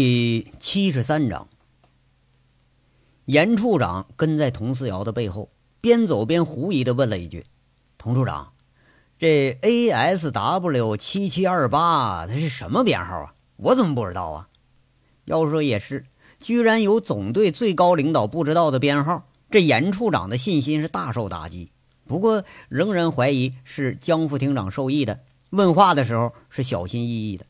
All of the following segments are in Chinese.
第七十三章，严处长跟在佟四瑶的背后，边走边狐疑的问了一句：“佟处长，这 A S W 七七二八它是什么编号啊？我怎么不知道啊？”要说也是，居然有总队最高领导不知道的编号，这严处长的信心是大受打击。不过，仍然怀疑是江副厅长授意的。问话的时候是小心翼翼的。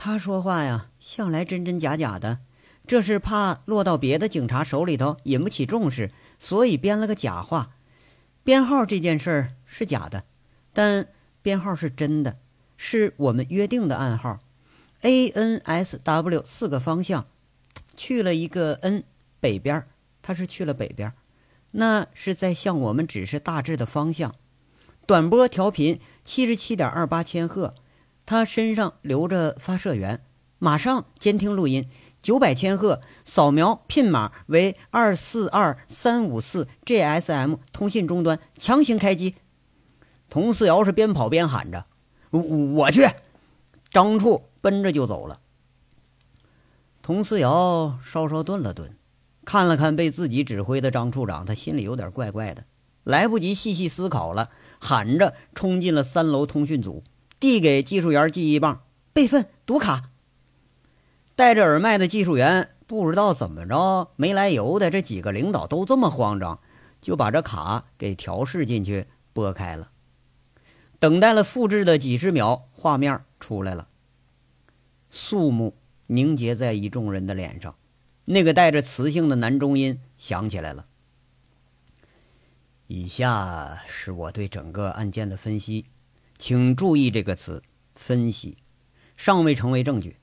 他说话呀，向来真真假假的，这是怕落到别的警察手里头引不起重视，所以编了个假话。编号这件事儿是假的，但编号是真的，是我们约定的暗号，A N S W 四个方向，去了一个 N 北边，他是去了北边，那是在向我们指示大致的方向。短波调频七十七点二八千赫。他身上留着发射源，马上监听录音，九百千赫扫描频码为二四二三五四 GSM 通信终端，强行开机。佟思瑶是边跑边喊着：“我我去！”张处奔着就走了。佟思瑶稍稍顿了顿，看了看被自己指挥的张处长，他心里有点怪怪的，来不及细细思考了，喊着冲进了三楼通讯组。递给技术员记忆棒，备份读卡。戴着耳麦的技术员不知道怎么着，没来由的，这几个领导都这么慌张，就把这卡给调试进去，拨开了。等待了复制的几十秒，画面出来了。肃穆凝结在一众人的脸上，那个带着磁性的男中音响起来了。以下是我对整个案件的分析。请注意这个词“分析”，尚未成为证据。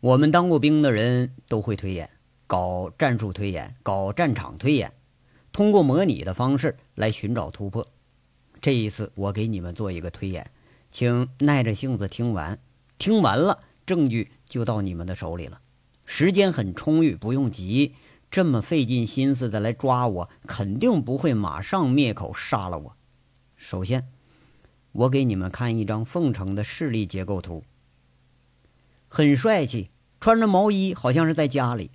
我们当过兵的人都会推演，搞战术推演，搞战场推演，通过模拟的方式来寻找突破。这一次，我给你们做一个推演，请耐着性子听完。听完了，证据就到你们的手里了。时间很充裕，不用急。这么费尽心思的来抓我，肯定不会马上灭口杀了我。首先。我给你们看一张凤城的势力结构图，很帅气，穿着毛衣，好像是在家里。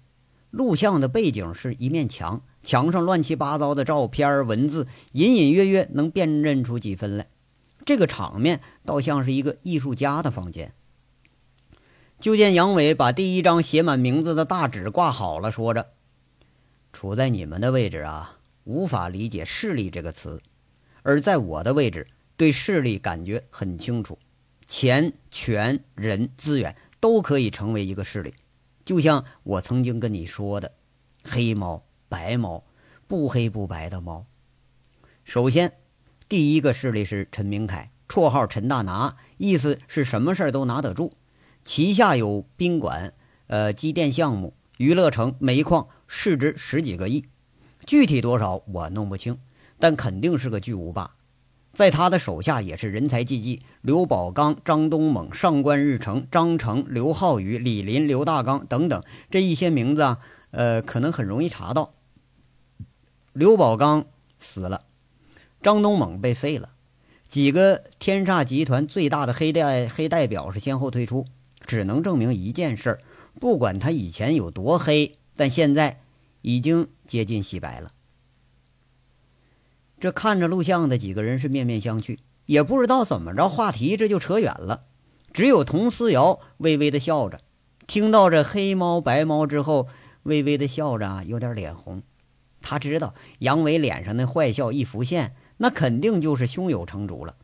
录像的背景是一面墙，墙上乱七八糟的照片、文字，隐隐约约能辨认出几分来。这个场面倒像是一个艺术家的房间。就见杨伟把第一张写满名字的大纸挂好了，说着：“处在你们的位置啊，无法理解‘势力’这个词；而在我的位置。”对势力感觉很清楚，钱、权、人、资源都可以成为一个势力。就像我曾经跟你说的，黑猫、白猫，不黑不白的猫。首先，第一个势力是陈明凯，绰号陈大拿，意思是什么事儿都拿得住。旗下有宾馆、呃机电项目、娱乐城、煤矿，市值十几个亿，具体多少我弄不清，但肯定是个巨无霸。在他的手下也是人才济济，刘宝刚、张东猛、上官日成、张成、刘浩宇、李林、刘大刚等等，这一些名字啊，呃，可能很容易查到。刘宝刚死了，张东猛被废了，几个天煞集团最大的黑代黑代表是先后退出，只能证明一件事儿：不管他以前有多黑，但现在已经接近洗白了。这看着录像的几个人是面面相觑，也不知道怎么着，话题这就扯远了。只有佟思瑶微微的笑着，听到这黑猫白猫之后，微微的笑着啊，有点脸红。他知道杨伟脸上的坏笑一浮现，那肯定就是胸有成竹了。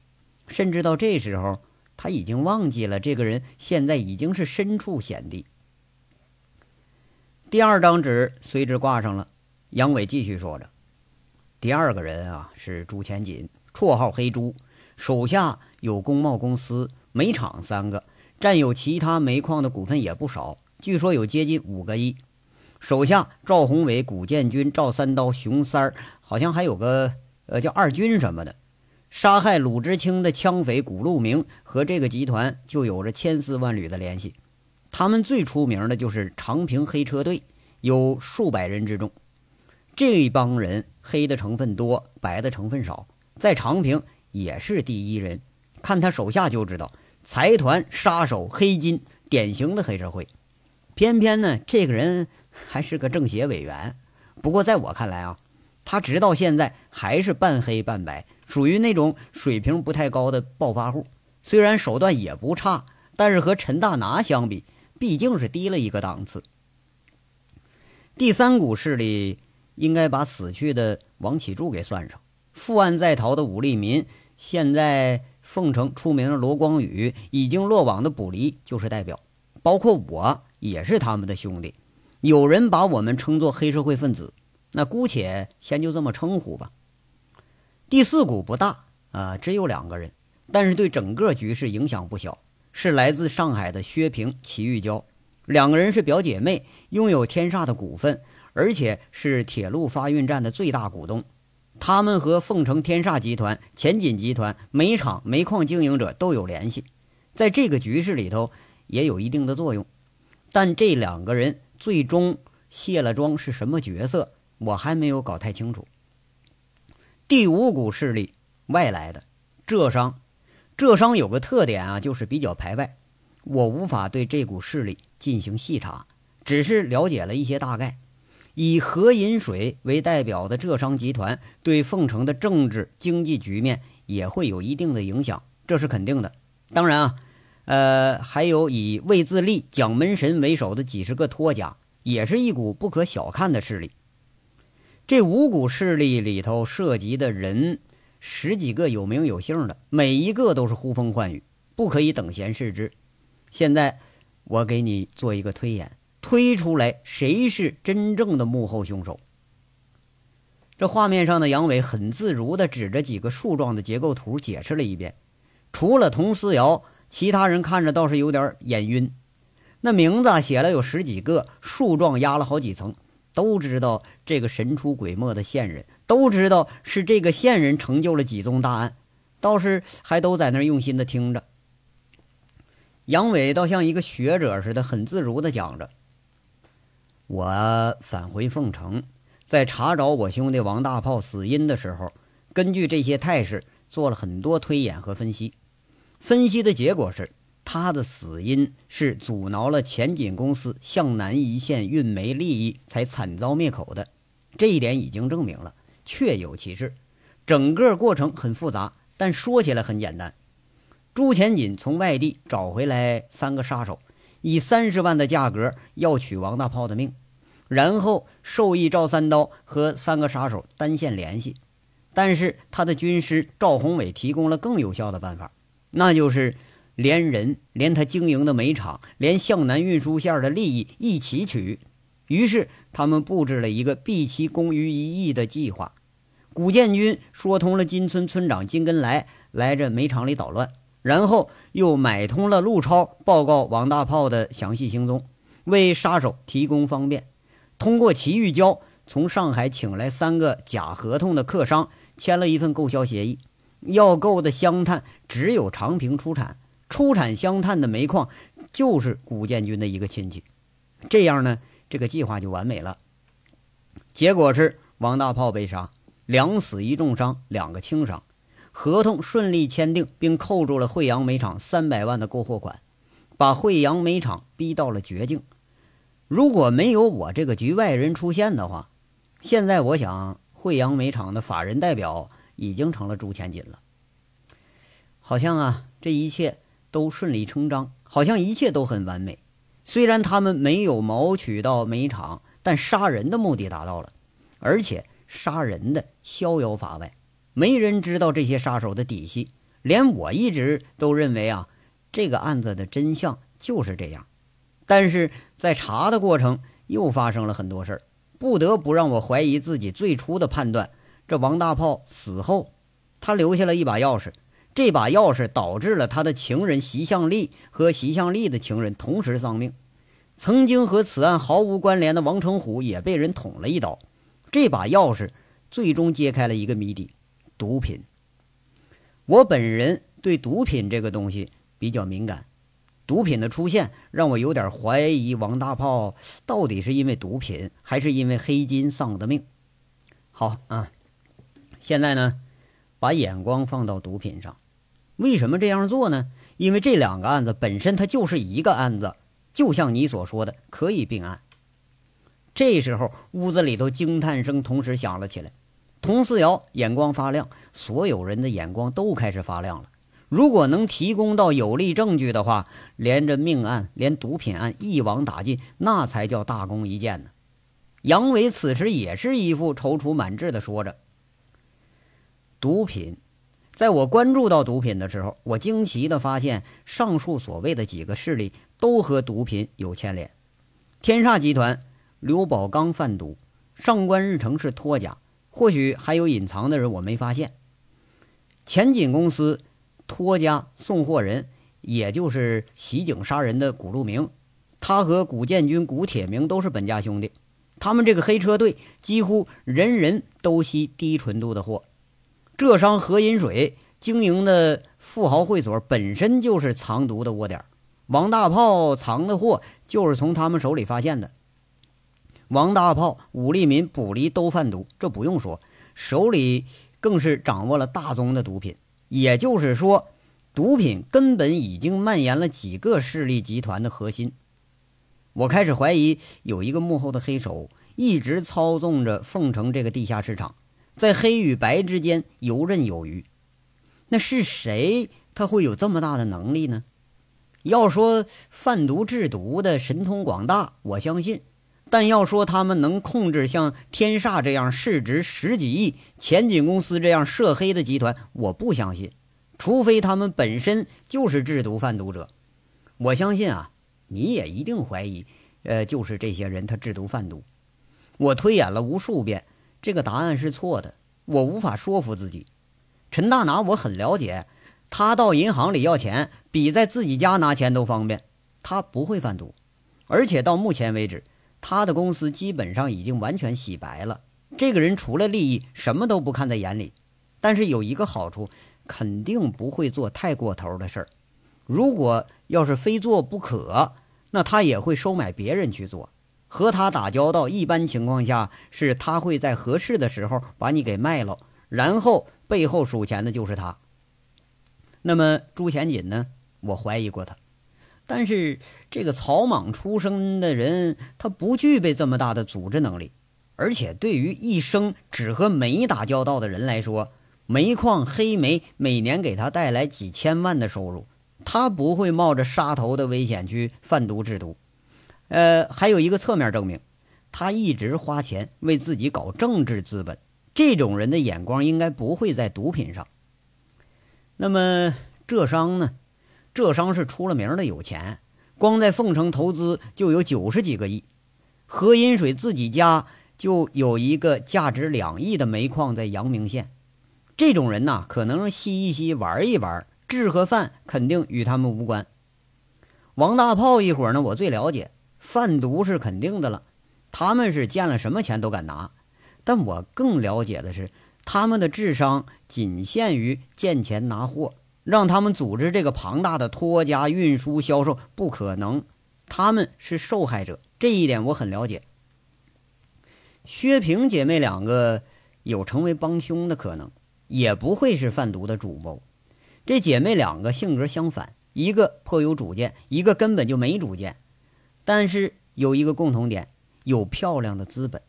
甚至到这时候，他已经忘记了这个人现在已经是身处险地。第二张纸随之挂上了，杨伟继续说着。第二个人啊是朱前锦，绰号黑猪，手下有工贸公司、煤厂三个，占有其他煤矿的股份也不少，据说有接近五个亿。手下赵宏伟、古建军、赵三刀、熊三儿，好像还有个呃叫二军什么的。杀害鲁知青的枪匪古路明和这个集团就有着千丝万缕的联系。他们最出名的就是长平黑车队，有数百人之众。这帮人黑的成分多，白的成分少，在长平也是第一人。看他手下就知道，财团、杀手、黑金典型的黑社会。偏偏呢，这个人还是个政协委员。不过在我看来啊，他直到现在还是半黑半白，属于那种水平不太高的暴发户。虽然手段也不差，但是和陈大拿相比，毕竟是低了一个档次。第三股势力应该把死去的王启柱给算上，负案在逃的武立民，现在凤城出名的罗光宇，已经落网的卜离就是代表，包括我也是他们的兄弟。有人把我们称作黑社会分子，那姑且先就这么称呼吧。第四股不大啊，只有两个人，但是对整个局势影响不小，是来自上海的薛平、齐玉娇。两个人是表姐妹，拥有天煞的股份，而且是铁路发运站的最大股东。他们和凤城天煞集团、前锦集团、煤厂、煤矿经营者都有联系，在这个局势里头也有一定的作用。但这两个人最终卸了妆是什么角色，我还没有搞太清楚。第五股势力外来的浙商，浙商有个特点啊，就是比较排外。我无法对这股势力进行细查，只是了解了一些大概。以何饮水为代表的浙商集团对凤城的政治经济局面也会有一定的影响，这是肯定的。当然啊，呃，还有以魏自立、蒋门神为首的几十个托家，也是一股不可小看的势力。这五股势力里头涉及的人十几个有名有姓的，每一个都是呼风唤雨，不可以等闲视之。现在，我给你做一个推演，推出来谁是真正的幕后凶手。这画面上的杨伟很自如地指着几个树状的结构图解释了一遍。除了佟思瑶，其他人看着倒是有点眼晕。那名字写了有十几个，树状压了好几层，都知道这个神出鬼没的线人，都知道是这个线人成就了几宗大案，倒是还都在那用心地听着。杨伟倒像一个学者似的，很自如地讲着：“我返回凤城，在查找我兄弟王大炮死因的时候，根据这些态势做了很多推演和分析。分析的结果是，他的死因是阻挠了前锦公司向南一线运煤利益，才惨遭灭口的。这一点已经证明了，确有其事。整个过程很复杂，但说起来很简单。”朱前锦从外地找回来三个杀手，以三十万的价格要取王大炮的命，然后授意赵三刀和三个杀手单线联系。但是他的军师赵宏伟提供了更有效的办法，那就是连人、连他经营的煤厂、连向南运输线的利益一起取。于是他们布置了一个毕其功于一役的计划。古建军说通了金村村长金根来，来这煤厂里捣乱。然后又买通了陆超，报告王大炮的详细行踪，为杀手提供方便。通过齐玉娇从上海请来三个假合同的客商，签了一份购销协议。要购的香炭只有长平出产，出产香炭的煤矿就是古建军的一个亲戚。这样呢，这个计划就完美了。结果是王大炮被杀，两死一重伤，两个轻伤。合同顺利签订，并扣住了惠阳煤厂三百万的购货款，把惠阳煤厂逼到了绝境。如果没有我这个局外人出现的话，现在我想惠阳煤厂的法人代表已经成了朱千锦了。好像啊，这一切都顺理成章，好像一切都很完美。虽然他们没有谋取到煤厂，但杀人的目的达到了，而且杀人的逍遥法外。没人知道这些杀手的底细，连我一直都认为啊，这个案子的真相就是这样。但是在查的过程又发生了很多事儿，不得不让我怀疑自己最初的判断。这王大炮死后，他留下了一把钥匙，这把钥匙导致了他的情人席向丽和席向丽的情人同时丧命。曾经和此案毫无关联的王成虎也被人捅了一刀。这把钥匙最终揭开了一个谜底。毒品，我本人对毒品这个东西比较敏感。毒品的出现让我有点怀疑王大炮到底是因为毒品，还是因为黑金丧的命。好啊，现在呢，把眼光放到毒品上。为什么这样做呢？因为这两个案子本身它就是一个案子，就像你所说的，可以并案。这时候，屋子里头惊叹声同时响了起来。佟思瑶眼光发亮，所有人的眼光都开始发亮了。如果能提供到有力证据的话，连着命案、连毒品案一网打尽，那才叫大功一件呢。杨伟此时也是一副踌躇满志的说着：“毒品，在我关注到毒品的时候，我惊奇的发现，上述所谓的几个势力都和毒品有牵连。天煞集团，刘宝刚贩毒；上官日成是托家。”或许还有隐藏的人，我没发现。前锦公司托家送货人，也就是袭警杀人的古路明，他和古建军、古铁明都是本家兄弟。他们这个黑车队几乎人人都吸低纯度的货。浙商何饮水经营的富豪会所本身就是藏毒的窝点，王大炮藏的货就是从他们手里发现的。王大炮、武立民、卜离都贩毒，这不用说，手里更是掌握了大宗的毒品。也就是说，毒品根本已经蔓延了几个势力集团的核心。我开始怀疑，有一个幕后的黑手一直操纵着凤城这个地下市场，在黑与白之间游刃有余。那是谁？他会有这么大的能力呢？要说贩毒制毒的神通广大，我相信。但要说他们能控制像天煞这样市值十几亿、前景公司这样涉黑的集团，我不相信。除非他们本身就是制毒贩毒者。我相信啊，你也一定怀疑，呃，就是这些人他制毒贩毒。我推演了无数遍，这个答案是错的。我无法说服自己。陈大拿我很了解，他到银行里要钱，比在自己家拿钱都方便。他不会贩毒，而且到目前为止。他的公司基本上已经完全洗白了。这个人除了利益，什么都不看在眼里。但是有一个好处，肯定不会做太过头的事儿。如果要是非做不可，那他也会收买别人去做。和他打交道，一般情况下是他会在合适的时候把你给卖了，然后背后数钱的就是他。那么朱前锦呢？我怀疑过他。但是这个草莽出身的人，他不具备这么大的组织能力，而且对于一生只和煤打交道的人来说，煤矿黑煤每年给他带来几千万的收入，他不会冒着杀头的危险去贩毒制毒。呃，还有一个侧面证明，他一直花钱为自己搞政治资本，这种人的眼光应该不会在毒品上。那么浙商呢？浙商是出了名的有钱，光在凤城投资就有九十几个亿。何银水自己家就有一个价值两亿的煤矿在阳明县。这种人呐，可能吸一吸，玩一玩，治和饭肯定与他们无关。王大炮一伙呢，我最了解，贩毒是肯定的了，他们是见了什么钱都敢拿。但我更了解的是，他们的智商仅限于见钱拿货。让他们组织这个庞大的托家、运输、销售不可能，他们是受害者，这一点我很了解。薛平姐妹两个有成为帮凶的可能，也不会是贩毒的主谋。这姐妹两个性格相反，一个颇有主见，一个根本就没主见，但是有一个共同点，有漂亮的资本。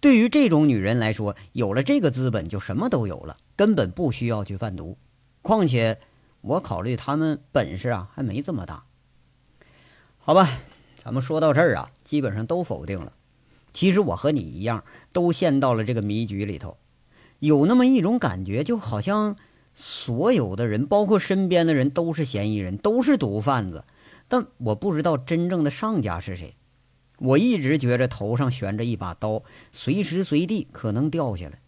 对于这种女人来说，有了这个资本就什么都有了，根本不需要去贩毒。况且，我考虑他们本事啊还没这么大。好吧，咱们说到这儿啊，基本上都否定了。其实我和你一样，都陷到了这个迷局里头。有那么一种感觉，就好像所有的人，包括身边的人，都是嫌疑人，都是毒贩子。但我不知道真正的上家是谁。我一直觉着头上悬着一把刀，随时随地可能掉下来。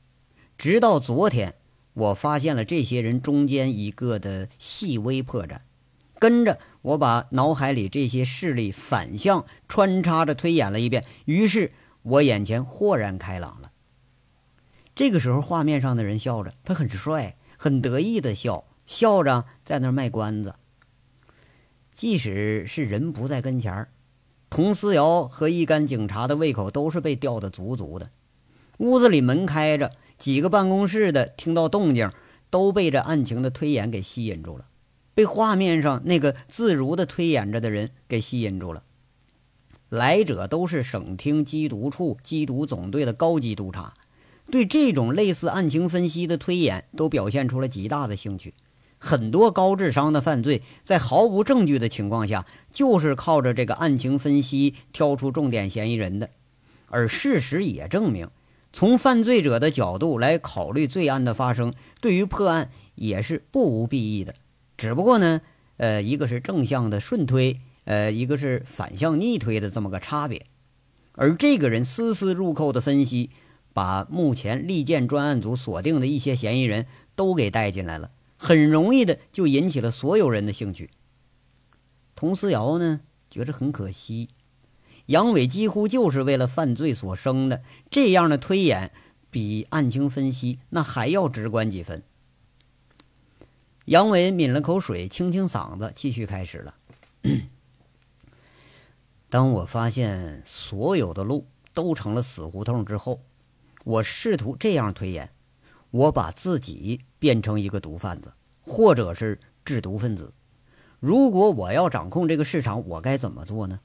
直到昨天。我发现了这些人中间一个的细微破绽，跟着我把脑海里这些势力反向穿插着推演了一遍，于是我眼前豁然开朗了。这个时候，画面上的人笑着，他很帅，很得意的笑，笑着在那卖关子。即使是人不在跟前儿，佟思瑶和一干警察的胃口都是被吊得足足的。屋子里门开着。几个办公室的听到动静，都被这案情的推演给吸引住了。被画面上那个自如的推演着的人给吸引住了。来者都是省厅缉毒处缉毒总队的高级督察，对这种类似案情分析的推演都表现出了极大的兴趣。很多高智商的犯罪，在毫无证据的情况下，就是靠着这个案情分析挑出重点嫌疑人的。而事实也证明，从犯罪者的角度来考虑罪案的发生，对于破案也是不无裨益的。只不过呢，呃，一个是正向的顺推，呃，一个是反向逆推的这么个差别。而这个人丝丝入扣的分析，把目前利剑专案组锁定的一些嫌疑人都给带进来了。很容易的就引起了所有人的兴趣。佟思瑶呢，觉着很可惜，杨伟几乎就是为了犯罪所生的，这样的推演比案情分析那还要直观几分。杨伟抿了口水，清清嗓子，继续开始了。当我发现所有的路都成了死胡同之后，我试图这样推演。我把自己变成一个毒贩子，或者是制毒分子。如果我要掌控这个市场，我该怎么做呢？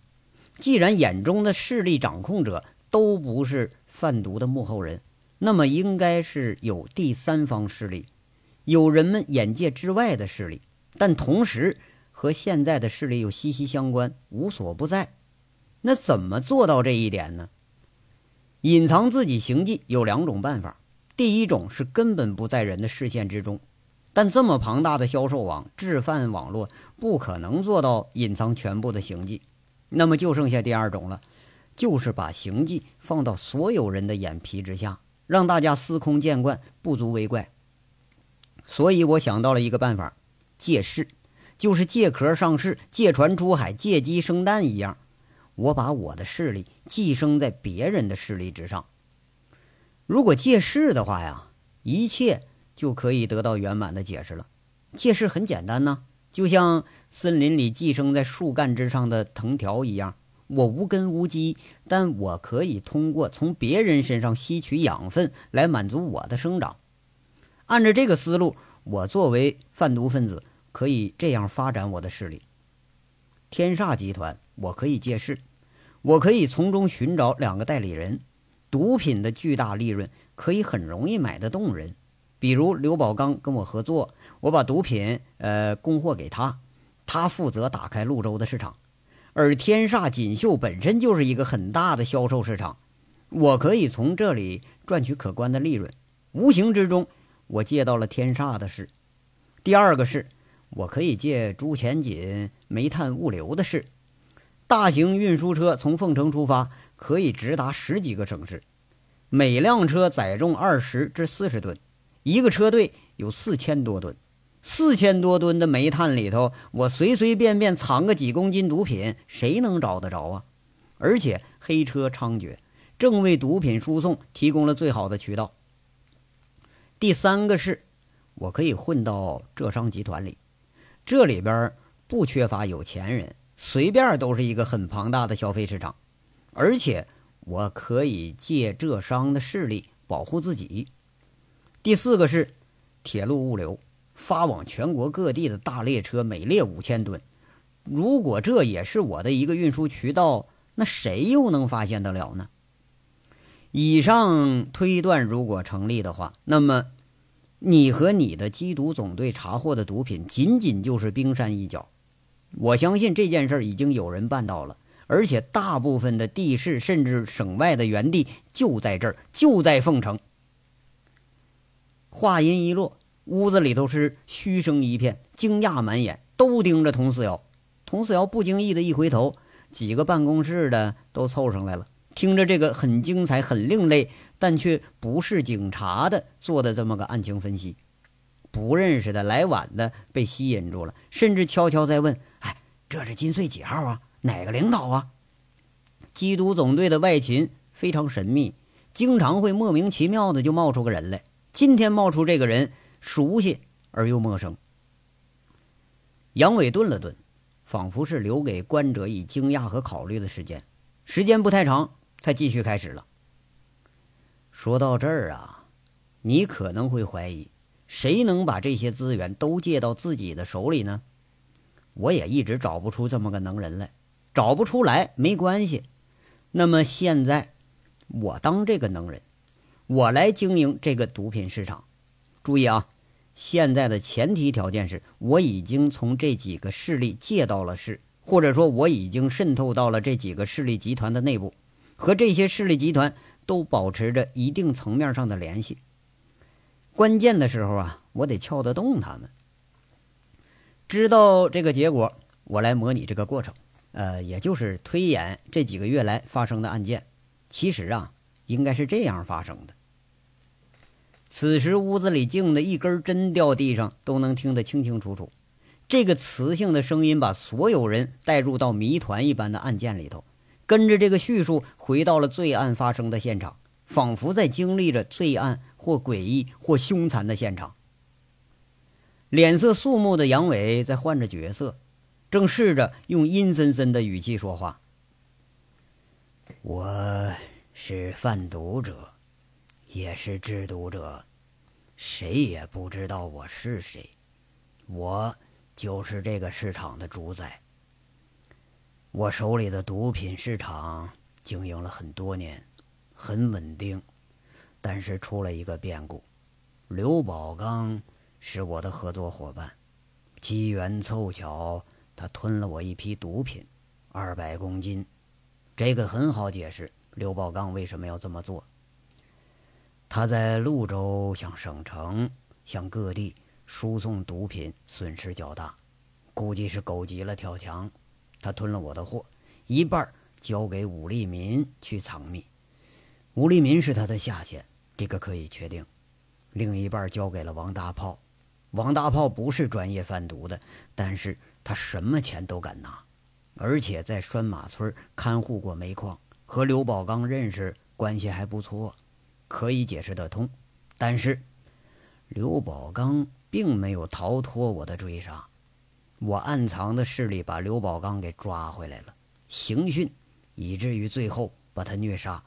既然眼中的势力掌控者都不是贩毒的幕后人，那么应该是有第三方势力，有人们眼界之外的势力，但同时和现在的势力又息息相关，无所不在。那怎么做到这一点呢？隐藏自己行迹有两种办法。第一种是根本不在人的视线之中，但这么庞大的销售网、制贩网络不可能做到隐藏全部的行迹，那么就剩下第二种了，就是把行迹放到所有人的眼皮之下，让大家司空见惯，不足为怪。所以我想到了一个办法，借势，就是借壳上市、借船出海、借鸡生蛋一样，我把我的势力寄生在别人的势力之上。如果借势的话呀，一切就可以得到圆满的解释了。借势很简单呢，就像森林里寄生在树干之上的藤条一样，我无根无基，但我可以通过从别人身上吸取养分来满足我的生长。按照这个思路，我作为贩毒分子可以这样发展我的势力。天煞集团，我可以借势，我可以从中寻找两个代理人。毒品的巨大利润可以很容易买得动人，比如刘宝刚跟我合作，我把毒品呃供货给他，他负责打开潞州的市场，而天煞锦绣本身就是一个很大的销售市场，我可以从这里赚取可观的利润。无形之中，我借到了天煞的事。第二个是，我可以借朱前锦煤炭物流的事，大型运输车从凤城出发。可以直达十几个城市，每辆车载重二十至四十吨，一个车队有四千多吨，四千多吨的煤炭里头，我随随便便藏个几公斤毒品，谁能找得着啊？而且黑车猖獗，正为毒品输送提供了最好的渠道。第三个是，我可以混到浙商集团里，这里边不缺乏有钱人，随便都是一个很庞大的消费市场。而且我可以借浙商的势力保护自己。第四个是铁路物流，发往全国各地的大列车每列五千吨。如果这也是我的一个运输渠道，那谁又能发现得了呢？以上推断如果成立的话，那么你和你的缉毒总队查获的毒品仅仅就是冰山一角。我相信这件事已经有人办到了。而且大部分的地市甚至省外的原地就在这儿，就在凤城。话音一落，屋子里头是嘘声一片，惊讶满眼，都盯着佟四瑶。佟四瑶不经意的一回头，几个办公室的都凑上来了，听着这个很精彩、很另类，但却不是警察的做的这么个案情分析。不认识的来晚的被吸引住了，甚至悄悄在问：“哎，这是金穗几号啊？”哪个领导啊？缉毒总队的外勤非常神秘，经常会莫名其妙的就冒出个人来。今天冒出这个人，熟悉而又陌生。杨伟顿了顿，仿佛是留给观者以惊讶和考虑的时间。时间不太长，他继续开始了。说到这儿啊，你可能会怀疑，谁能把这些资源都借到自己的手里呢？我也一直找不出这么个能人来。找不出来没关系，那么现在我当这个能人，我来经营这个毒品市场。注意啊，现在的前提条件是我已经从这几个势力借到了势，或者说我已经渗透到了这几个势力集团的内部，和这些势力集团都保持着一定层面上的联系。关键的时候啊，我得撬得动他们。知道这个结果，我来模拟这个过程。呃，也就是推演这几个月来发生的案件，其实啊，应该是这样发生的。此时屋子里静的一根针掉地上都能听得清清楚楚，这个磁性的声音把所有人带入到谜团一般的案件里头，跟着这个叙述回到了罪案发生的现场，仿佛在经历着罪案或诡异或凶残的现场。脸色肃穆的杨伟在换着角色。正试着用阴森森的语气说话。我是贩毒者，也是制毒者，谁也不知道我是谁。我就是这个市场的主宰。我手里的毒品市场经营了很多年，很稳定，但是出了一个变故。刘宝刚是我的合作伙伴，机缘凑巧。他吞了我一批毒品，二百公斤，这个很好解释。刘宝刚为什么要这么做？他在潞州向省城、向各地输送毒品，损失较大，估计是狗急了跳墙。他吞了我的货，一半交给武立民去藏匿，武立民是他的下线，这个可以确定。另一半交给了王大炮，王大炮不是专业贩毒的，但是。他什么钱都敢拿，而且在拴马村看护过煤矿，和刘宝刚认识，关系还不错，可以解释得通。但是，刘宝刚并没有逃脱我的追杀，我暗藏的势力把刘宝刚给抓回来了，刑讯，以至于最后把他虐杀。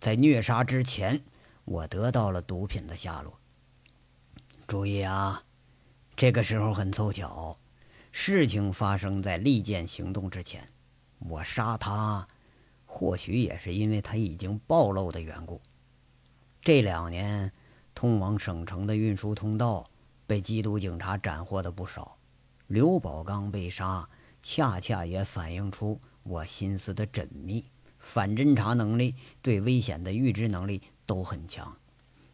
在虐杀之前，我得到了毒品的下落。注意啊，这个时候很凑巧。事情发生在利剑行动之前，我杀他，或许也是因为他已经暴露的缘故。这两年，通往省城的运输通道被缉毒警察斩获的不少。刘宝刚被杀，恰恰也反映出我心思的缜密，反侦查能力、对危险的预知能力都很强。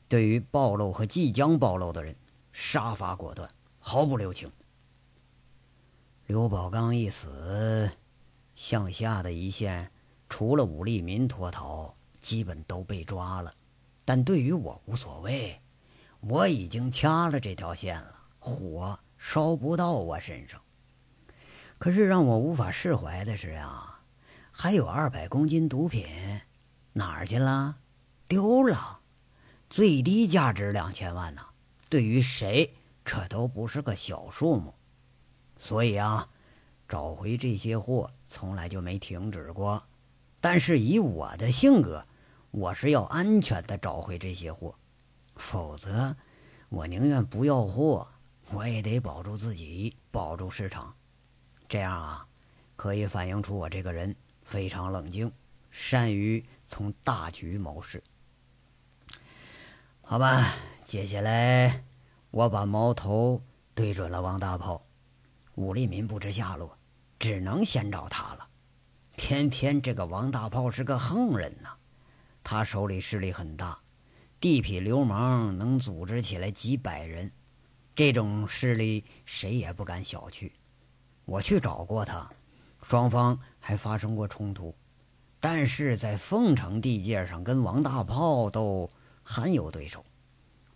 对于暴露和即将暴露的人，杀伐果断，毫不留情。刘宝刚一死，向下的一线，除了武立民脱逃，基本都被抓了。但对于我无所谓，我已经掐了这条线了，火烧不到我身上。可是让我无法释怀的是啊，还有二百公斤毒品，哪儿去了？丢了，最低价值两千万呢。对于谁，这都不是个小数目。所以啊，找回这些货从来就没停止过。但是以我的性格，我是要安全的找回这些货，否则我宁愿不要货，我也得保住自己，保住市场。这样啊，可以反映出我这个人非常冷静，善于从大局谋事。好吧，接下来我把矛头对准了王大炮。武立民不知下落，只能先找他了。偏偏这个王大炮是个横人呐，他手里势力很大，地痞流氓能组织起来几百人，这种势力谁也不敢小觑。我去找过他，双方还发生过冲突，但是在凤城地界上跟王大炮斗罕有对手。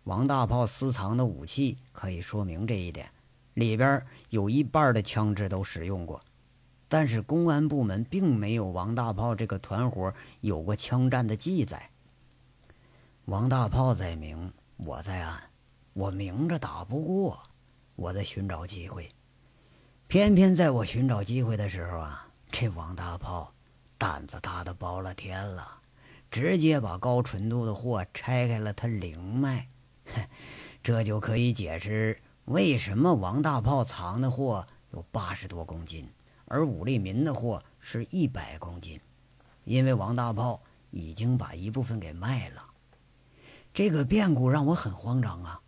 王大炮私藏的武器可以说明这一点。里边有一半的枪支都使用过，但是公安部门并没有王大炮这个团伙有过枪战的记载。王大炮在明，我在暗，我明着打不过，我在寻找机会。偏偏在我寻找机会的时候啊，这王大炮胆子大的包了天了，直接把高纯度的货拆开了他灵脉，这就可以解释。为什么王大炮藏的货有八十多公斤，而武立民的货是一百公斤，因为王大炮已经把一部分给卖了。这个变故让我很慌张啊，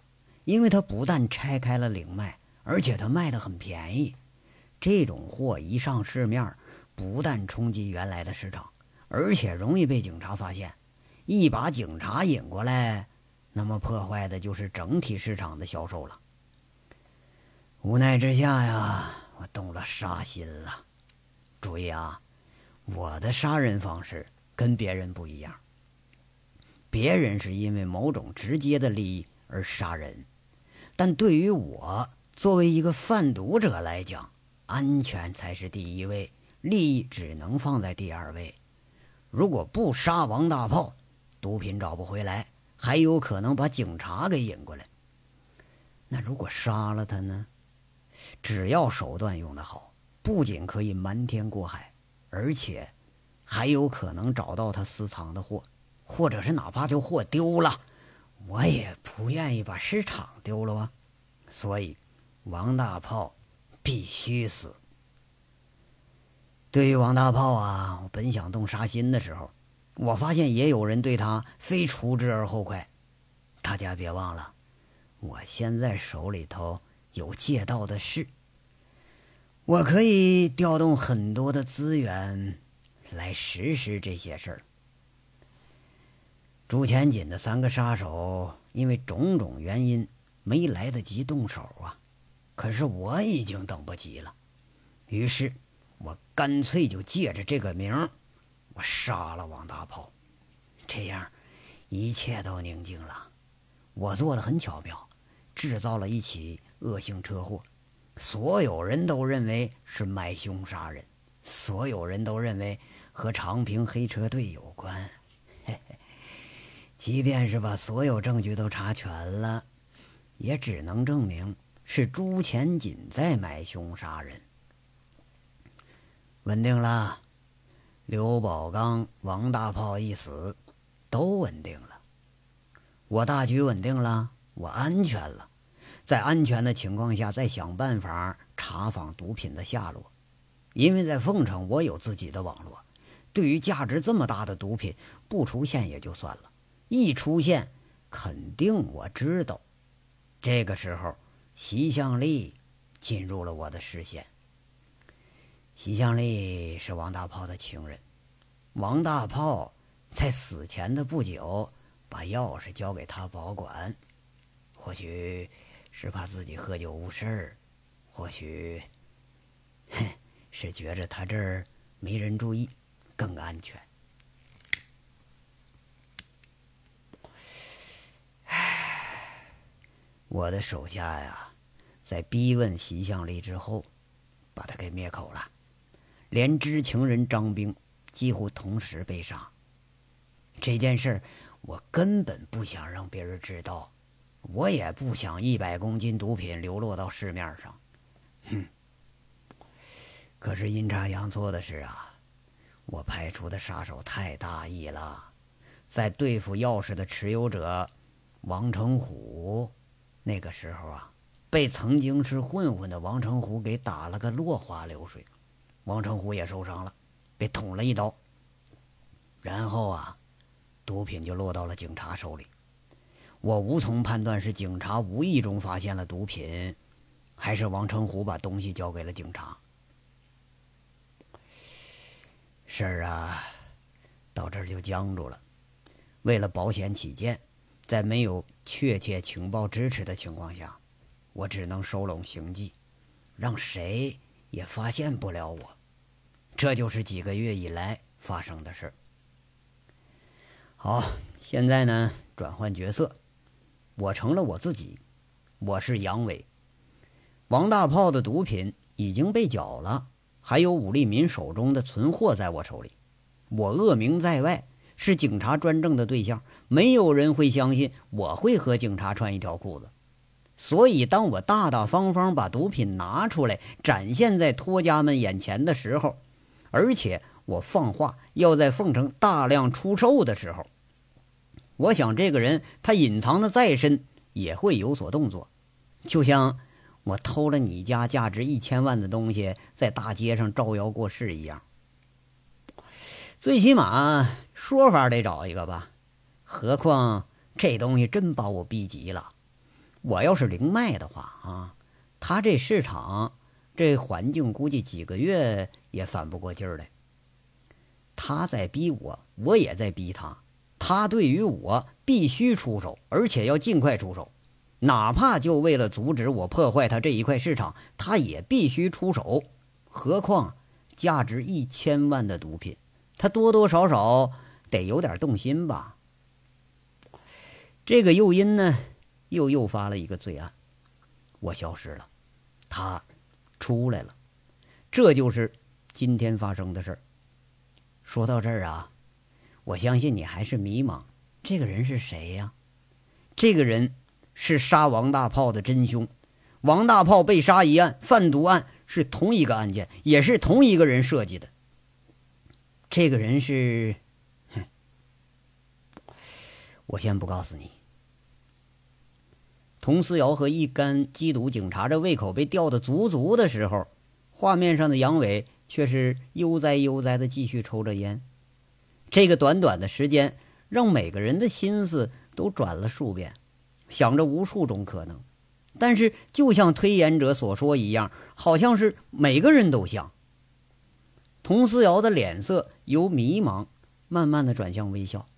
因为他不但拆开了领卖，而且他卖的很便宜。这种货一上市面，不但冲击原来的市场，而且容易被警察发现。一把警察引过来，那么破坏的就是整体市场的销售了。无奈之下呀，我动了杀心了。注意啊，我的杀人方式跟别人不一样。别人是因为某种直接的利益而杀人，但对于我作为一个贩毒者来讲，安全才是第一位，利益只能放在第二位。如果不杀王大炮，毒品找不回来，还有可能把警察给引过来。那如果杀了他呢？只要手段用得好，不仅可以瞒天过海，而且还有可能找到他私藏的货，或者是哪怕就货丢了，我也不愿意把市场丢了啊。所以，王大炮必须死。对于王大炮啊，我本想动杀心的时候。我发现也有人对他非除之而后快。大家别忘了，我现在手里头有借道的事，我可以调动很多的资源来实施这些事儿。朱前锦的三个杀手因为种种原因没来得及动手啊，可是我已经等不及了，于是我干脆就借着这个名。我杀了王大炮，这样一切都宁静了。我做的很巧妙，制造了一起恶性车祸，所有人都认为是买凶杀人，所有人都认为和长平黑车队有关。嘿嘿，即便是把所有证据都查全了，也只能证明是朱前锦在买凶杀人。稳定了。刘宝刚、王大炮一死，都稳定了。我大局稳定了，我安全了。在安全的情况下，再想办法查访毒品的下落。因为在凤城，我有自己的网络。对于价值这么大的毒品，不出现也就算了，一出现，肯定我知道。这个时候，席向丽进入了我的视线。席向丽是王大炮的情人，王大炮在死前的不久把钥匙交给他保管，或许是怕自己喝酒误事儿，或许，哼，是觉着他这儿没人注意，更安全。唉，我的手下呀，在逼问席向丽之后，把他给灭口了。连知情人张兵几乎同时被杀。这件事我根本不想让别人知道，我也不想一百公斤毒品流落到市面上。哼！可是阴差阳错的是啊，我派出的杀手太大意了，在对付钥匙的持有者王成虎那个时候啊，被曾经是混混的王成虎给打了个落花流水。王成虎也受伤了，被捅了一刀。然后啊，毒品就落到了警察手里。我无从判断是警察无意中发现了毒品，还是王成虎把东西交给了警察。事儿啊，到这儿就僵住了。为了保险起见，在没有确切情报支持的情况下，我只能收拢行迹，让谁也发现不了我。这就是几个月以来发生的事儿。好，现在呢，转换角色，我成了我自己，我是杨伟。王大炮的毒品已经被缴了，还有武立民手中的存货在我手里。我恶名在外，是警察专政的对象，没有人会相信我会和警察穿一条裤子。所以，当我大大方方把毒品拿出来，展现在托家们眼前的时候，而且我放话要在凤城大量出售的时候，我想这个人他隐藏的再深也会有所动作，就像我偷了你家价值一千万的东西，在大街上招摇过市一样。最起码说法得找一个吧。何况这东西真把我逼急了。我要是零卖的话啊，他这市场这环境，估计几个月也反不过劲儿来。他在逼我，我也在逼他。他对于我必须出手，而且要尽快出手，哪怕就为了阻止我破坏他这一块市场，他也必须出手。何况价值一千万的毒品，他多多少少得有点动心吧。这个诱因呢，又诱发了一个罪案，我消失了，他出来了，这就是今天发生的事儿。说到这儿啊，我相信你还是迷茫。这个人是谁呀？这个人是杀王大炮的真凶。王大炮被杀一案，贩毒案是同一个案件，也是同一个人设计的。这个人是……哼，我先不告诉你。佟思瑶和一干缉毒警察这胃口被吊得足足的时候，画面上的杨伟。却是悠哉悠哉的继续抽着烟。这个短短的时间，让每个人的心思都转了数遍，想着无数种可能。但是，就像推演者所说一样，好像是每个人都像。佟思瑶的脸色由迷茫慢慢的转向微笑。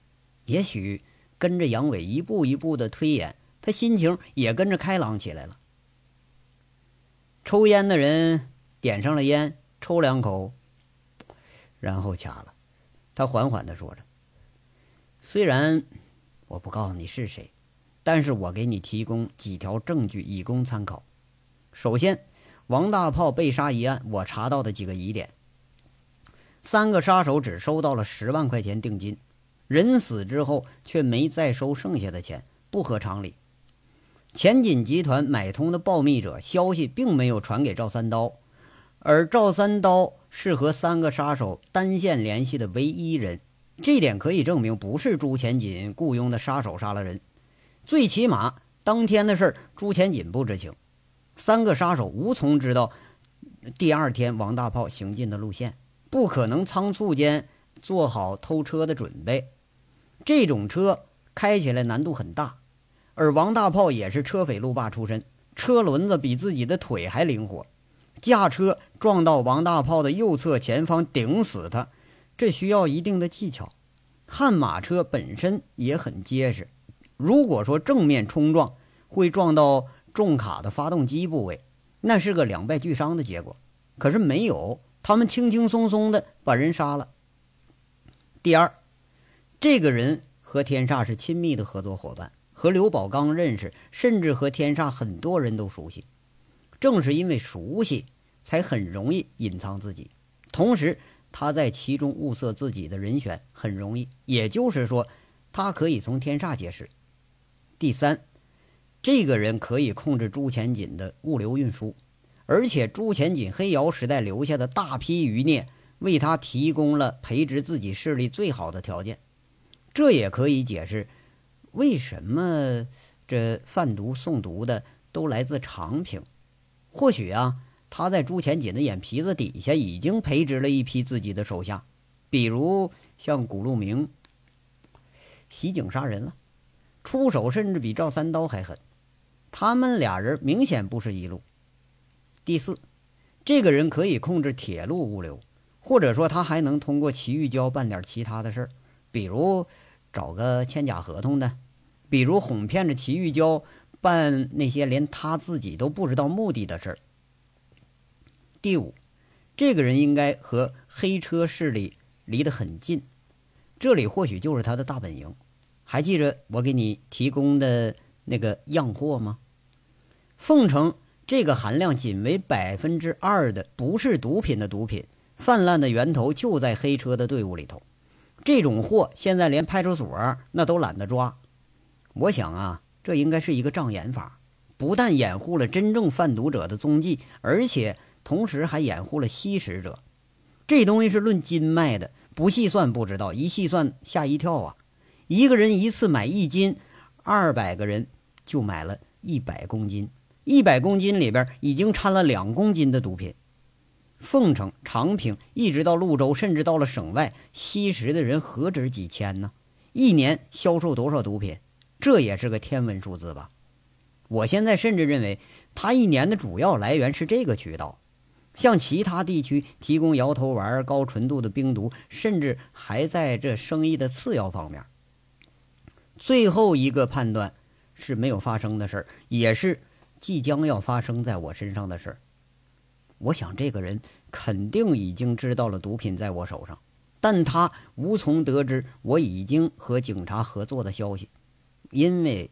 也许跟着杨伟一步一步的推演，他心情也跟着开朗起来了。抽烟的人点上了烟。抽两口，然后掐了。他缓缓的说着：“虽然我不告诉你是谁，但是我给你提供几条证据以供参考。首先，王大炮被杀一案，我查到的几个疑点：三个杀手只收到了十万块钱定金，人死之后却没再收剩下的钱，不合常理。钱锦集团买通的报密者消息并没有传给赵三刀。”而赵三刀是和三个杀手单线联系的唯一人，这点可以证明不是朱前锦雇佣的杀手杀了人。最起码当天的事儿，朱前锦不知情，三个杀手无从知道第二天王大炮行进的路线，不可能仓促间做好偷车的准备。这种车开起来难度很大，而王大炮也是车匪路霸出身，车轮子比自己的腿还灵活。驾车撞到王大炮的右侧前方，顶死他，这需要一定的技巧。悍马车本身也很结实，如果说正面冲撞会撞到重卡的发动机部位，那是个两败俱伤的结果。可是没有，他们轻轻松松的把人杀了。第二，这个人和天煞是亲密的合作伙伴，和刘宝刚认识，甚至和天煞很多人都熟悉。正是因为熟悉，才很容易隐藏自己。同时，他在其中物色自己的人选很容易，也就是说，他可以从天煞解释。第三，这个人可以控制朱前锦的物流运输，而且朱前锦黑窑时代留下的大批余孽，为他提供了培植自己势力最好的条件。这也可以解释为什么这贩毒送毒的都来自长平。或许啊，他在朱钱锦的眼皮子底下已经培植了一批自己的手下，比如像古路明，袭警杀人了，出手甚至比赵三刀还狠。他们俩人明显不是一路。第四，这个人可以控制铁路物流，或者说他还能通过齐玉娇办点其他的事儿，比如找个签假合同的，比如哄骗着齐玉娇。办那些连他自己都不知道目的的事儿。第五，这个人应该和黑车势力离得很近，这里或许就是他的大本营。还记着我给你提供的那个样货吗？凤城这个含量仅为百分之二的不是毒品的毒品，泛滥的源头就在黑车的队伍里头。这种货现在连派出所那都懒得抓。我想啊。这应该是一个障眼法，不但掩护了真正贩毒者的踪迹，而且同时还掩护了吸食者。这东西是论斤卖的，不细算不知道，一细算吓一跳啊！一个人一次买一斤，二百个人就买了一百公斤，一百公斤里边已经掺了两公斤的毒品。凤城、长平，一直到潞州，甚至到了省外，吸食的人何止几千呢？一年销售多少毒品？这也是个天文数字吧？我现在甚至认为，他一年的主要来源是这个渠道。向其他地区提供摇头丸、高纯度的冰毒，甚至还在这生意的次要方面。最后一个判断是没有发生的事儿，也是即将要发生在我身上的事儿。我想，这个人肯定已经知道了毒品在我手上，但他无从得知我已经和警察合作的消息，因为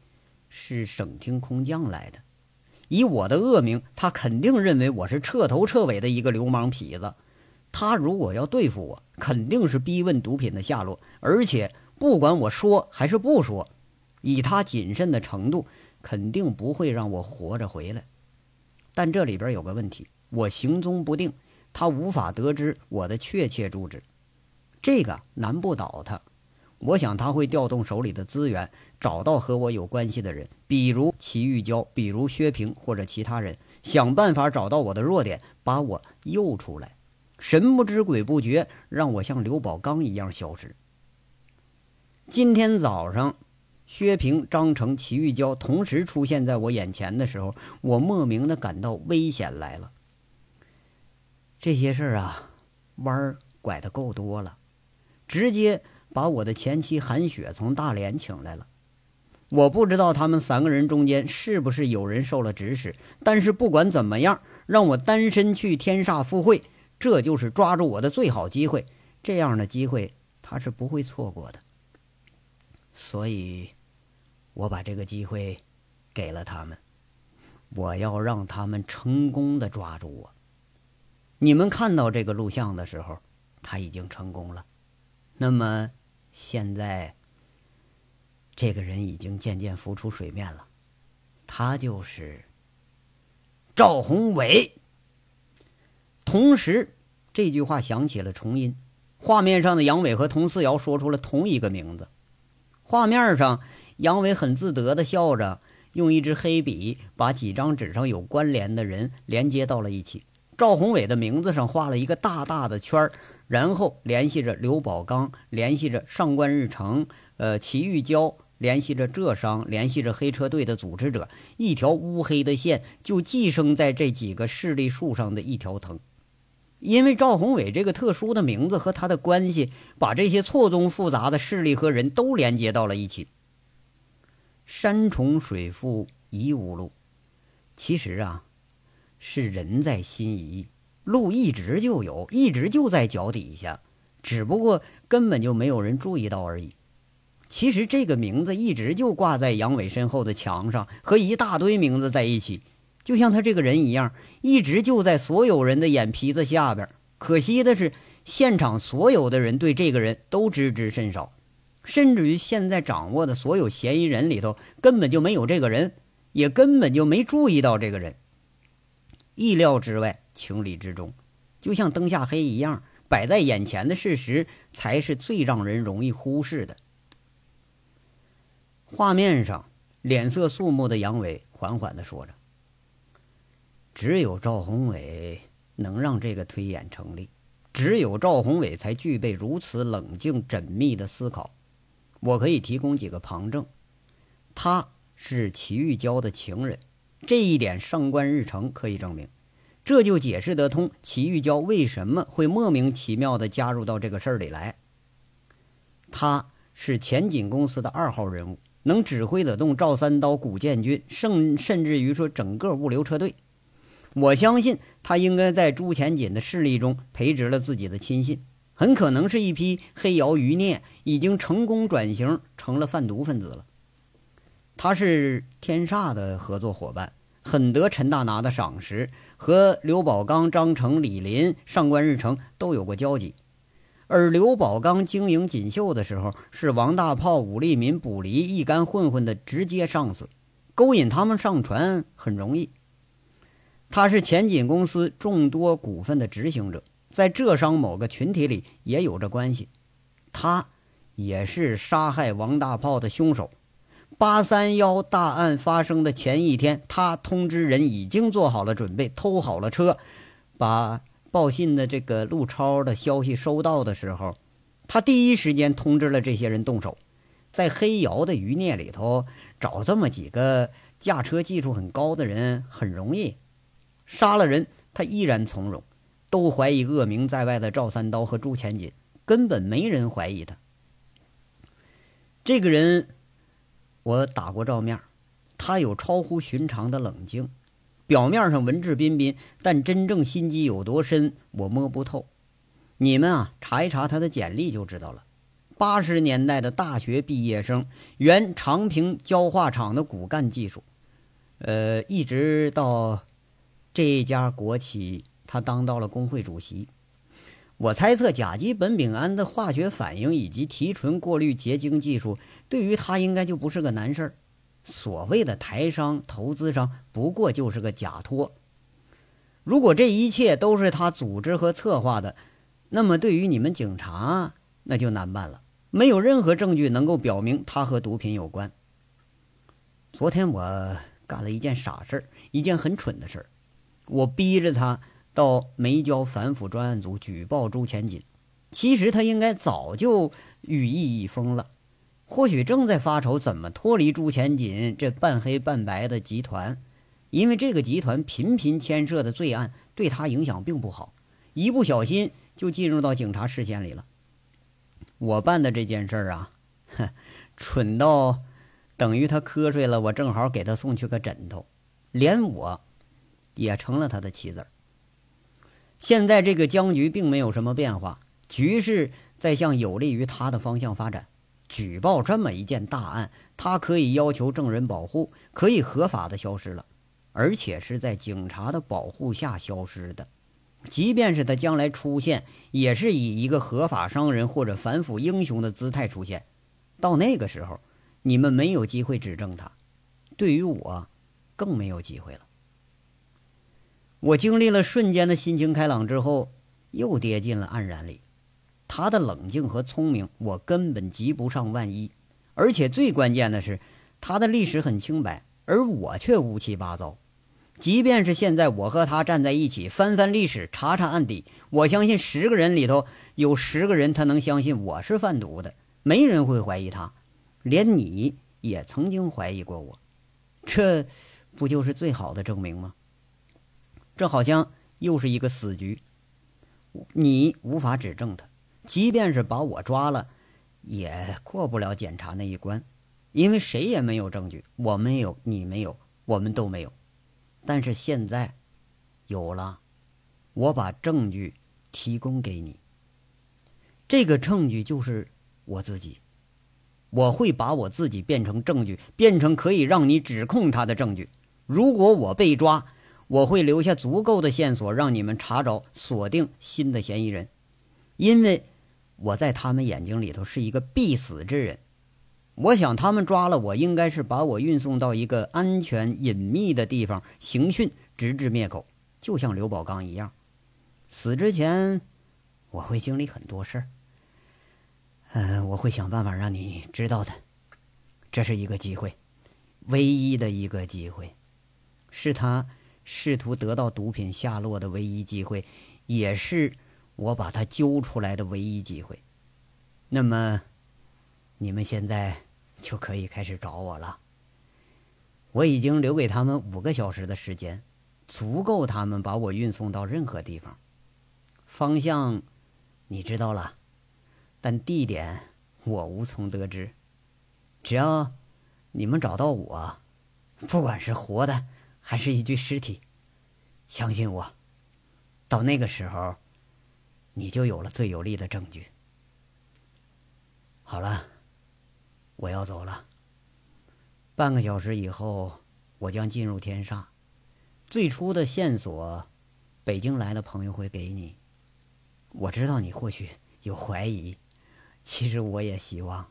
是省厅空降来的。以我的恶名，他肯定认为我是彻头彻尾的一个流氓痞子。他如果要对付我，肯定是逼问毒品的下落，而且不管我说还是不说，以他谨慎的程度，肯定不会让我活着回来。但这里边有个问题。我行踪不定，他无法得知我的确切住址，这个难不倒他。我想他会调动手里的资源，找到和我有关系的人，比如齐玉娇，比如薛平或者其他人，想办法找到我的弱点，把我诱出来，神不知鬼不觉，让我像刘宝刚一样消失。今天早上，薛平、张成、齐玉娇同时出现在我眼前的时候，我莫名的感到危险来了。这些事儿啊，弯儿拐的够多了，直接把我的前妻韩雪从大连请来了。我不知道他们三个人中间是不是有人受了指使，但是不管怎么样，让我单身去天煞赴会，这就是抓住我的最好机会。这样的机会他是不会错过的，所以，我把这个机会给了他们，我要让他们成功的抓住我。你们看到这个录像的时候，他已经成功了。那么现在，这个人已经渐渐浮出水面了。他就是赵宏伟。同时，这句话响起了重音，画面上的杨伟和佟思瑶说出了同一个名字。画面上，杨伟很自得的笑着，用一支黑笔把几张纸上有关联的人连接到了一起。赵宏伟的名字上画了一个大大的圈儿，然后联系着刘宝刚，联系着上官日成，呃，齐玉娇，联系着浙商，联系着黑车队的组织者，一条乌黑的线就寄生在这几个势力树上的一条藤。因为赵宏伟这个特殊的名字和他的关系，把这些错综复杂的势力和人都连接到了一起。山重水复疑无路，其实啊。是人在心疑，路一直就有，一直就在脚底下，只不过根本就没有人注意到而已。其实这个名字一直就挂在杨伟身后的墙上，和一大堆名字在一起，就像他这个人一样，一直就在所有人的眼皮子下边。可惜的是，现场所有的人对这个人都知之甚少，甚至于现在掌握的所有嫌疑人里头，根本就没有这个人，也根本就没注意到这个人。意料之外，情理之中，就像灯下黑一样，摆在眼前的事实才是最让人容易忽视的。画面上，脸色肃穆的杨伟缓缓地说着：“只有赵宏伟能让这个推演成立，只有赵宏伟才具备如此冷静缜密的思考。我可以提供几个旁证，他是齐玉娇的情人。”这一点上官日成可以证明，这就解释得通齐玉娇为什么会莫名其妙地加入到这个事儿里来。他是前锦公司的二号人物，能指挥得动赵三刀、古建军，甚甚至于说整个物流车队。我相信他应该在朱前锦的势力中培植了自己的亲信，很可能是一批黑窑余孽，已经成功转型成了贩毒分子了。他是天煞的合作伙伴，很得陈大拿的赏识，和刘宝刚、张成、李林、上官日成都有过交集。而刘宝刚经营锦绣的时候，是王大炮、武立民、卜离一干混混的直接上司，勾引他们上船很容易。他是前锦公司众多股份的执行者，在浙商某个群体里也有着关系。他也是杀害王大炮的凶手。八三幺大案发生的前一天，他通知人已经做好了准备，偷好了车。把报信的这个陆超的消息收到的时候，他第一时间通知了这些人动手。在黑窑的余孽里头找这么几个驾车技术很高的人很容易，杀了人他依然从容。都怀疑恶名在外的赵三刀和朱钱锦，根本没人怀疑他。这个人。我打过照面，他有超乎寻常的冷静，表面上文质彬彬，但真正心机有多深，我摸不透。你们啊，查一查他的简历就知道了。八十年代的大学毕业生，原长平焦化厂的骨干技术，呃，一直到这家国企，他当到了工会主席。我猜测甲基苯丙胺的化学反应以及提纯过滤结晶技术，对于他应该就不是个难事儿。所谓的台商、投资商，不过就是个假托。如果这一切都是他组织和策划的，那么对于你们警察，那就难办了。没有任何证据能够表明他和毒品有关。昨天我干了一件傻事儿，一件很蠢的事儿，我逼着他。到梅焦反腐专案组举报朱前锦，其实他应该早就羽翼已丰了，或许正在发愁怎么脱离朱前锦这半黑半白的集团，因为这个集团频频牵涉的罪案对他影响并不好，一不小心就进入到警察视线里了。我办的这件事儿啊，哼，蠢到等于他瞌睡了，我正好给他送去个枕头，连我也成了他的棋子儿。现在这个僵局并没有什么变化，局势在向有利于他的方向发展。举报这么一件大案，他可以要求证人保护，可以合法的消失了，而且是在警察的保护下消失的。即便是他将来出现，也是以一个合法商人或者反腐英雄的姿态出现。到那个时候，你们没有机会指证他，对于我，更没有机会了。我经历了瞬间的心情开朗之后，又跌进了黯然里。他的冷静和聪明，我根本及不上万一。而且最关键的是，他的历史很清白，而我却乌七八糟。即便是现在我和他站在一起，翻翻历史，查查案底，我相信十个人里头有十个人他能相信我是贩毒的，没人会怀疑他。连你也曾经怀疑过我，这不就是最好的证明吗？这好像又是一个死局，你无法指证他，即便是把我抓了，也过不了检查那一关，因为谁也没有证据，我没有，你没有，我们都没有。但是现在有了，我把证据提供给你，这个证据就是我自己，我会把我自己变成证据，变成可以让你指控他的证据。如果我被抓，我会留下足够的线索，让你们查找、锁定新的嫌疑人，因为我在他们眼睛里头是一个必死之人。我想他们抓了我，应该是把我运送到一个安全隐秘的地方刑讯，直至灭口，就像刘宝刚一样。死之前，我会经历很多事儿。嗯，我会想办法让你知道的。这是一个机会，唯一的一个机会，是他。试图得到毒品下落的唯一机会，也是我把他揪出来的唯一机会。那么，你们现在就可以开始找我了。我已经留给他们五个小时的时间，足够他们把我运送到任何地方。方向你知道了，但地点我无从得知。只要你们找到我，不管是活的。还是一具尸体，相信我，到那个时候，你就有了最有力的证据。好了，我要走了。半个小时以后，我将进入天煞。最初的线索，北京来的朋友会给你。我知道你或许有怀疑，其实我也希望，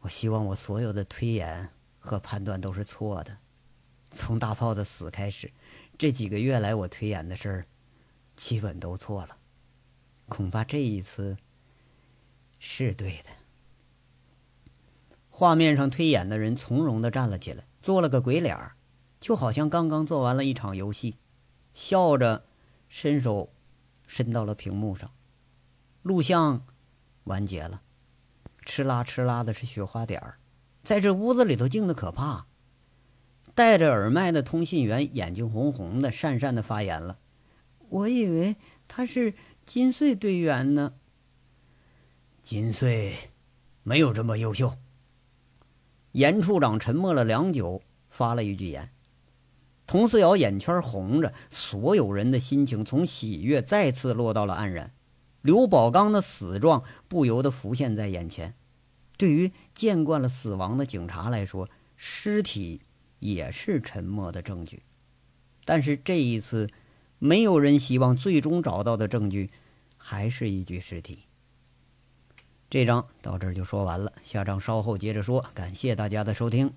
我希望我所有的推演和判断都是错的。从大炮的死开始，这几个月来我推演的事儿，基本都错了。恐怕这一次是对的。画面上推演的人从容地站了起来，做了个鬼脸儿，就好像刚刚做完了一场游戏，笑着伸手伸到了屏幕上。录像完结了，哧啦哧啦的是雪花点儿，在这屋子里头静的可怕。戴着耳麦的通信员眼睛红红的，讪讪的发言了：“我以为他是金穗队员呢。”金穗没有这么优秀。严处长沉默了良久，发了一句言。佟思瑶眼圈红着，所有人的心情从喜悦再次落到了黯然。刘宝刚的死状不由得浮现在眼前。对于见惯了死亡的警察来说，尸体。也是沉默的证据，但是这一次，没有人希望最终找到的证据还是一具尸体。这章到这儿就说完了，下章稍后接着说。感谢大家的收听。